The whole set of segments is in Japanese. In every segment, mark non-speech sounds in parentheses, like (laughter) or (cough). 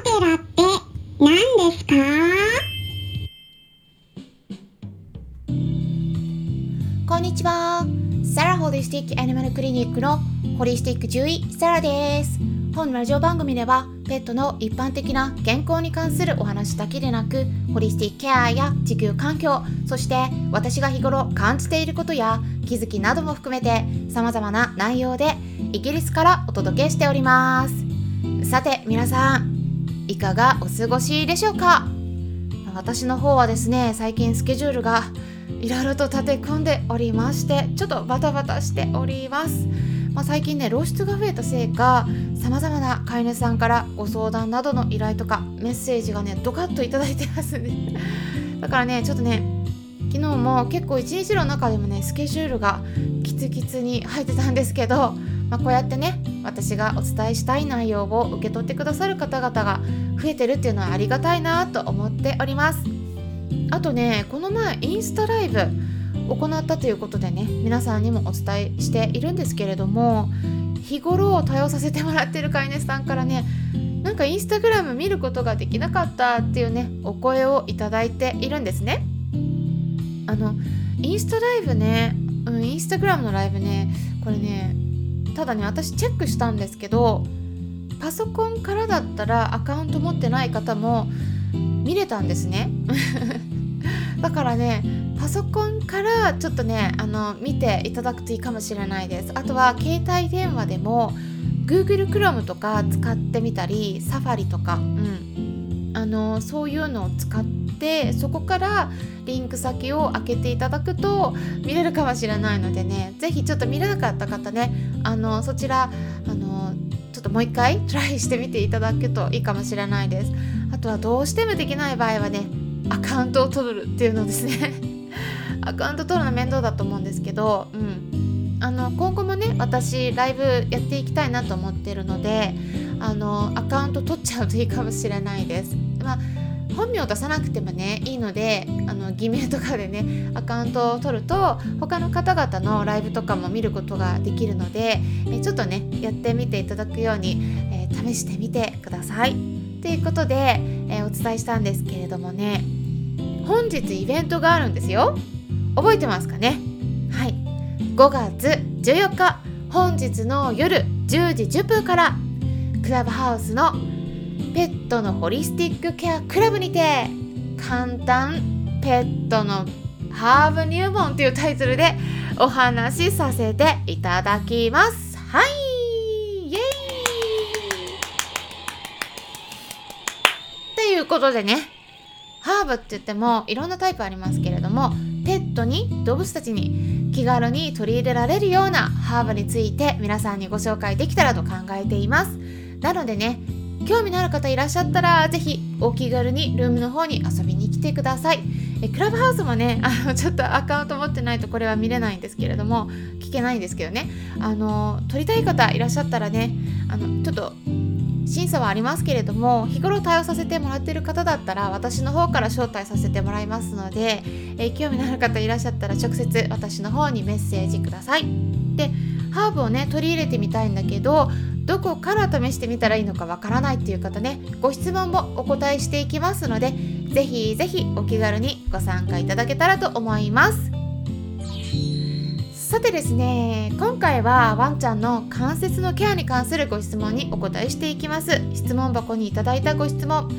テラって何ですか？こんにちは。サラホリスティックアニマルクリニックのホリスティック獣医サラです。本ラジオ番組ではペットの一般的な健康に関するお話だけでなくホリスティックケアや地球環境そして私が日頃感じていることや気づきなども含めて様々な内容でイギリスからお届けしておりますさて皆さんいかがお過ごしでしょうか？私の方はですね最近スケジュールがいろいろと立て込んでおりましてちょっとバタバタしております、まあ、最近ね露出が増えたせいかさまざまな飼い主さんからご相談などの依頼とかメッセージがねドカッといただいてますね。(laughs) だからねちょっとね昨日も結構一日の中でもねスケジュールがキツキツに入ってたんですけど、まあ、こうやってね私がお伝えしたい内容を受け取ってくださる方々が増えてるっていうのはありがたいなと思っております。あとねこの前インスタライブ行ったということでね皆さんにもお伝えしているんですけれども日頃を対応させてもらってる飼い主さんからねなんかインスタグラム見ることができなかったっていうねお声をいただいているんですね。あのインスタライブね、うん、インスタグラムのライブねこれねただね私チェックしたんですけどパソコンからだったらアカウント持ってない方も見れたんですね。(laughs) だからねパソコンからちょっとねあの見ていただくといいかもしれないです。あとは携帯電話でも Google Chrome とか使ってみたりサファリとか、うん、あのそういうのを使ってそこからリンク先を開けていただくと見れるかもしれないのでね是非ちょっと見れなかった方ねあのそちらあのちょっともう一回 (laughs) トライしてみていただくといいかもしれないです。あとはどうしてもできない場合はねアカウントを取るっていうのですね。(laughs) アカウント取るの面倒だと思うんですけど、うん、あの今後もね私ライブやっていきたいなと思ってるのであのアカウント取っちゃうといいかもしれないです。まあ本名を出さなくてもねいいのであの偽名とかでねアカウントを取ると他の方々のライブとかも見ることができるのでえちょっとねやってみていただくように、えー、試してみてください。ということで、えー、お伝えしたんですけれどもね本日イベントがあるんですよ。覚えてますかね？はい5月14日本日の夜10時10分からクラブハウスのペットのホリスティックケアクラブにて簡単ペットのハーブ入門というタイトルでお話しさせていただきます。はいイエーイ。ということでねハーブって言ってもいろんなタイプありますけれどもペットに動物たちに気軽に取り入れられるようなハーブについて皆さんにご紹介できたらと考えています。なのでね興味のある方いらっしゃったら是非お気軽にルームの方に遊びに来てください。えクラブハウスもね (laughs) あのちょっとアカウント持ってないとこれは見れないんですけれども聞けないんですけどね。あの撮りたい方いらっしゃったらねあのちょっと審査はありますけれども日頃対応させてもらってる方だったら私の方から招待させてもらいますので、え、興味のある方いらっしゃったら直接私の方にメッセージください。でハーブをね取り入れてみたいんだけどどこから試してみたらいいのかわからないっていう方ねご質問もお答えしていきますのでぜひぜひお気軽にご参加いただけたらと思います。さてですね今回はワンちゃんの関節のケアに関するご質問にお答えしていきます。質問箱にいただいたご質問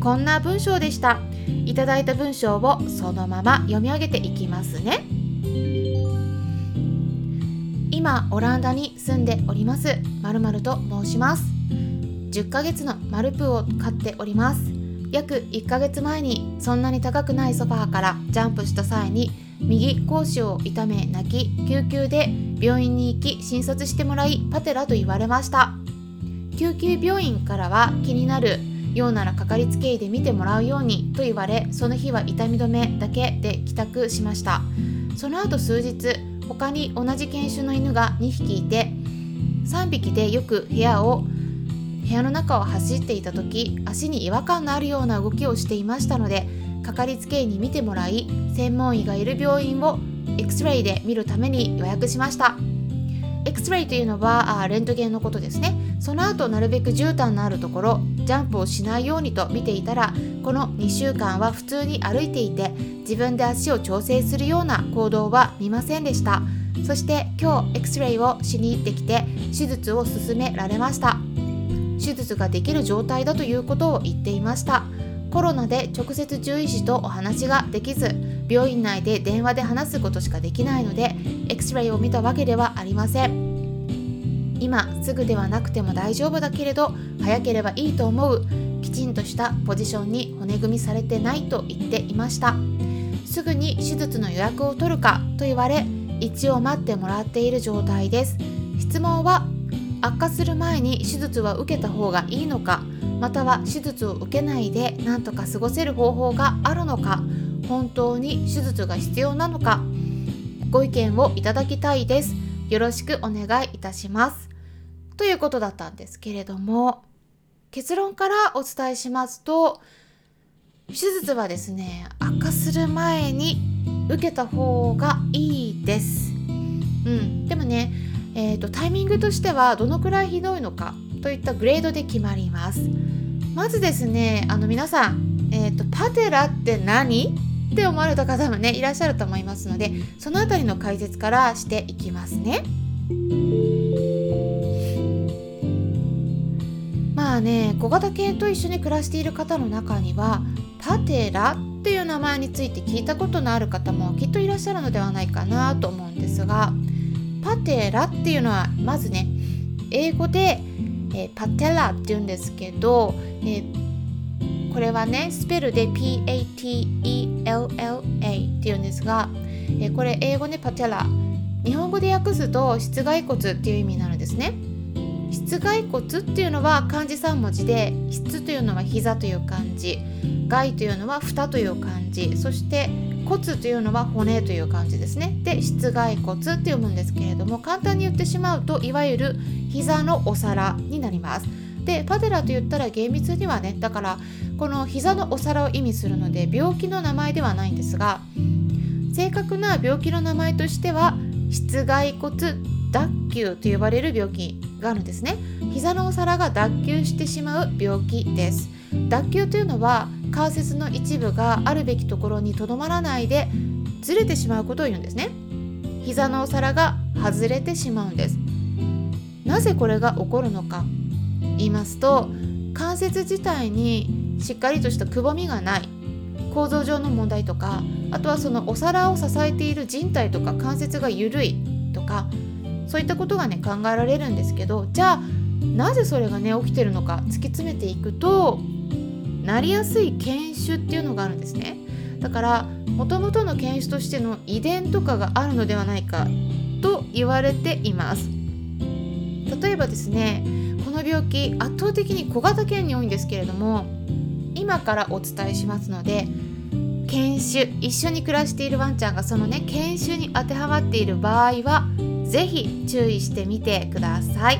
こんな文章でした。いただいた文章をそのまま読み上げていきますね。今オランダに住んでおります。まるまると申します。10ヶ月のマルプを飼っております。約1ヶ月前にそんなに高くないソファーからジャンプした際に右講師を痛め泣き救急で病院に行き診察してもらいパテラと言われました。救急病院からは気になるようならかかりつけ医で見てもらうようにと言われその日は痛み止めだけで帰宅しました。その後数日他に同じ犬種の犬が2匹いて3匹でよく部屋を部屋の中を走っていた時足に違和感のあるような動きをしていましたのでかかりつけ医に見てもらい専門医がいる病院を X レイで見るために予約しました。X-ray というのはあレントゲンのことですね。その後なるべく絨毯のあるところジャンプをしないようにと見ていたらこの2週間は普通に歩いていて自分で足を調整するような行動は見ませんでした。そして今日 X-ray をしに行ってきて手術を進められました。手術ができる状態だということを言っていました。コロナで直接獣医師とお話ができず病院内で電話で話すことしかできないので X-ray を見たわけではありません。今すぐではなくても大丈夫だけれど早ければいいと思うきちんとしたポジションに骨組みされてないと言っていました。すぐに手術の予約を取るかと言われ一応待ってもらっている状態です。質問は悪化する前に手術は受けた方がいいのかまたは手術を受けないでなんとか過ごせる方法があるのか本当に手術が必要なのかご意見をいただきたいです。よろしくお願いいたします。ということだったんですけれども結論からお伝えしますと手術はですね悪化する前に受けた方がいいです。うん。でもねえーと、タイミングとしてはどのくらいひどいのかといったグレードで決まります。まずですねあの皆さん、えーと、パテラって何って思われた方もねいらっしゃると思いますのでその辺りの解説からしていきますね。ね小型犬と一緒に暮らしている方の中にはパテラっていう名前について聞いたことのある方もきっといらっしゃるのではないかなと思うんですがパテラっていうのはまずね英語で、えー、パテラっていうんですけど、えー、これはねスペルで PATELLA っていうんですが、えー、これ英語でパテラ。日本語で訳すと室外骨っていう意味になるんですね。室外骨っていうのは漢字3文字で室というのは膝という漢字外というのは蓋という漢字そして骨というのは骨という感じですね。で室外骨って読むんですけれども簡単に言ってしまうといわゆる膝のお皿になります。でパデラと言ったら厳密にはねだからこの膝のお皿を意味するので病気の名前ではないんですが正確な病気の名前としては室外骨脱臼と呼ばれる病気があるんですね。膝のお皿が脱臼してしまう病気です。脱臼というのは関節の一部があるべきところにとどまらないでずれてしまうことを言うんですね。膝のお皿が外れてしまうんです。なぜこれが起こるのか。言いますと関節自体にしっかりとしたくぼみがない。構造上の問題とかあとはそのお皿を支えている人体とか関節が緩いとかそういったことがね考えられるんですけどじゃあなぜそれがね起きてるのか突き詰めていくとなりやすい犬種っていうのがあるんですね。だからもともとの犬種としての遺伝とかがあるのではないかと言われています。例えばですねこの病気圧倒的に小型犬に多いんですけれども今からお伝えしますので犬種一緒に暮らしているワンちゃんがそのね犬種に当てはまっている場合は是非注意してみてください。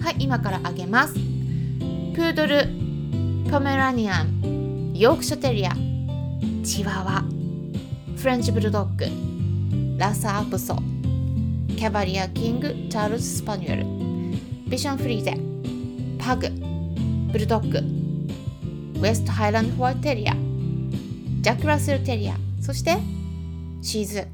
はい今からあげます。プードルポメラニアンヨークシャーテリアチワワフレンチブルドッグラサアプソキャバリアキングチャールズ・スパニエルビションフリーゼパグブルドッグウェストハイランドホワイトテリアジャック・ラッセル・テリアそしてシーズー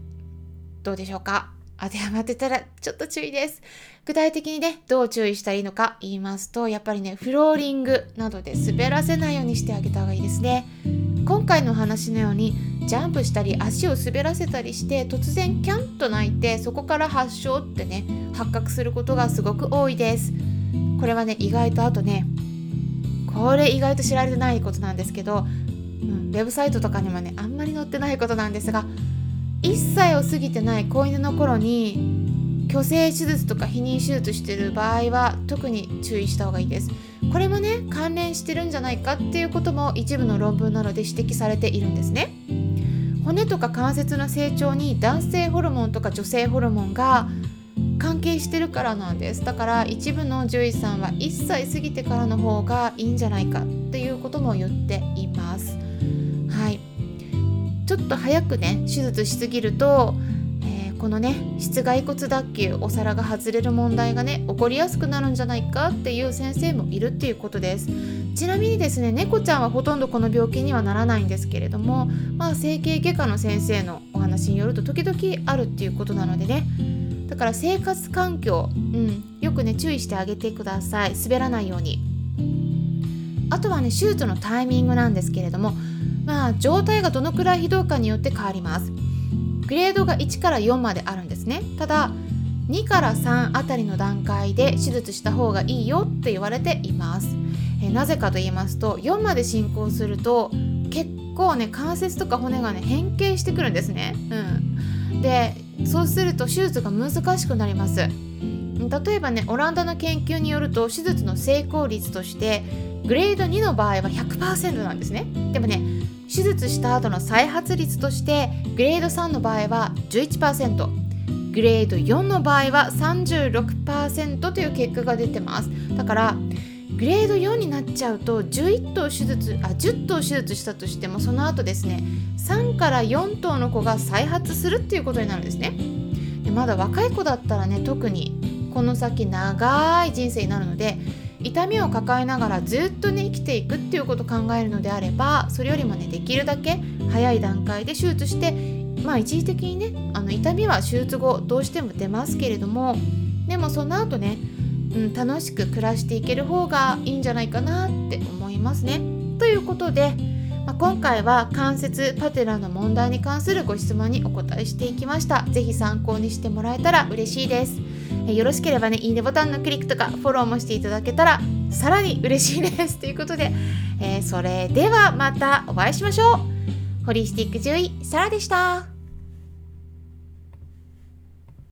どうでしょうか？当てはまってたらちょっと注意です。具体的にね、どう注意したらいいのか言いますと、やっぱりね、フローリングなどで滑らせないようにしてあげた方がいいですね。今回の話のように、ジャンプしたり足を滑らせたりして突然キャンと泣いてそこから発症ってね発覚することがすごく多いですこれはね意外とあとねこれ意外と知られてないことなんですけど、うん、ウェブサイトとかにもねあんまり載ってないことなんですが1歳を過ぎてない子犬の頃に虚勢手術とか避妊手術してる場合は特に注意した方がいいです。これもね関連してるんじゃないかっていうことも一部の論文などで指摘されているんですね。骨とか関節の成長に男性ホルモンとか女性ホルモンが関係してるからなんです。だから一部の獣医さんは1歳過ぎてからの方がいいんじゃないかっていうことも言っています。ちょっと早くね手術しすぎると、えー、このね室外骨脱臼お皿が外れる問題がね起こりやすくなるんじゃないかっていう先生もいるっていうことです。ちなみにですね猫ちゃんはほとんどこの病気にはならないんですけれどもまあ整形外科の先生のお話によると時々あるっていうことなのでね。だから生活環境、うん、よくね注意してあげてください。滑らないように。あとはね手術のタイミングなんですけれどもまあ状態がどのくらいひどいかによって変わります。グレードが1から4まであるんですね。ただ2から3あたりの段階で手術した方がいいよって言われています。えなぜかと言いますと4まで進行すると結構ね関節とか骨がね変形してくるんですね。うん。でそうすると手術が難しくなります。例えばねオランダの研究によると手術の成功率としてグレード2の場合は100%なんですね。でもね手術した後の再発率としてグレード3の場合は11%グレード4の場合は36%という結果が出てます。だからグレード4になっちゃうと11頭手術あ10頭手術したとしてもその後ですね3から4頭の子が再発するっていうことになるんですね。でまだ若い子だったらね特にこの先長い人生になるので痛みを抱えながらずっとね生きていくっていうことを考えるのであればそれよりもねできるだけ早い段階で手術してまあ一時的にねあの痛みは手術後どうしても出ますけれどもでもその後ね、うん、楽しく暮らしていける方がいいんじゃないかなって思いますね。ということで、まあ、今回は関節パテラの問題に関するご質問にお答えしていきました。是非参考にしてもらえたら嬉しいです。よろしければねいいねボタンのクリックとかフォローもしていただけたらさらに嬉しいです。(laughs) ということで、えー、それではまたお会いしましょう。ホリスティック獣医サラでした。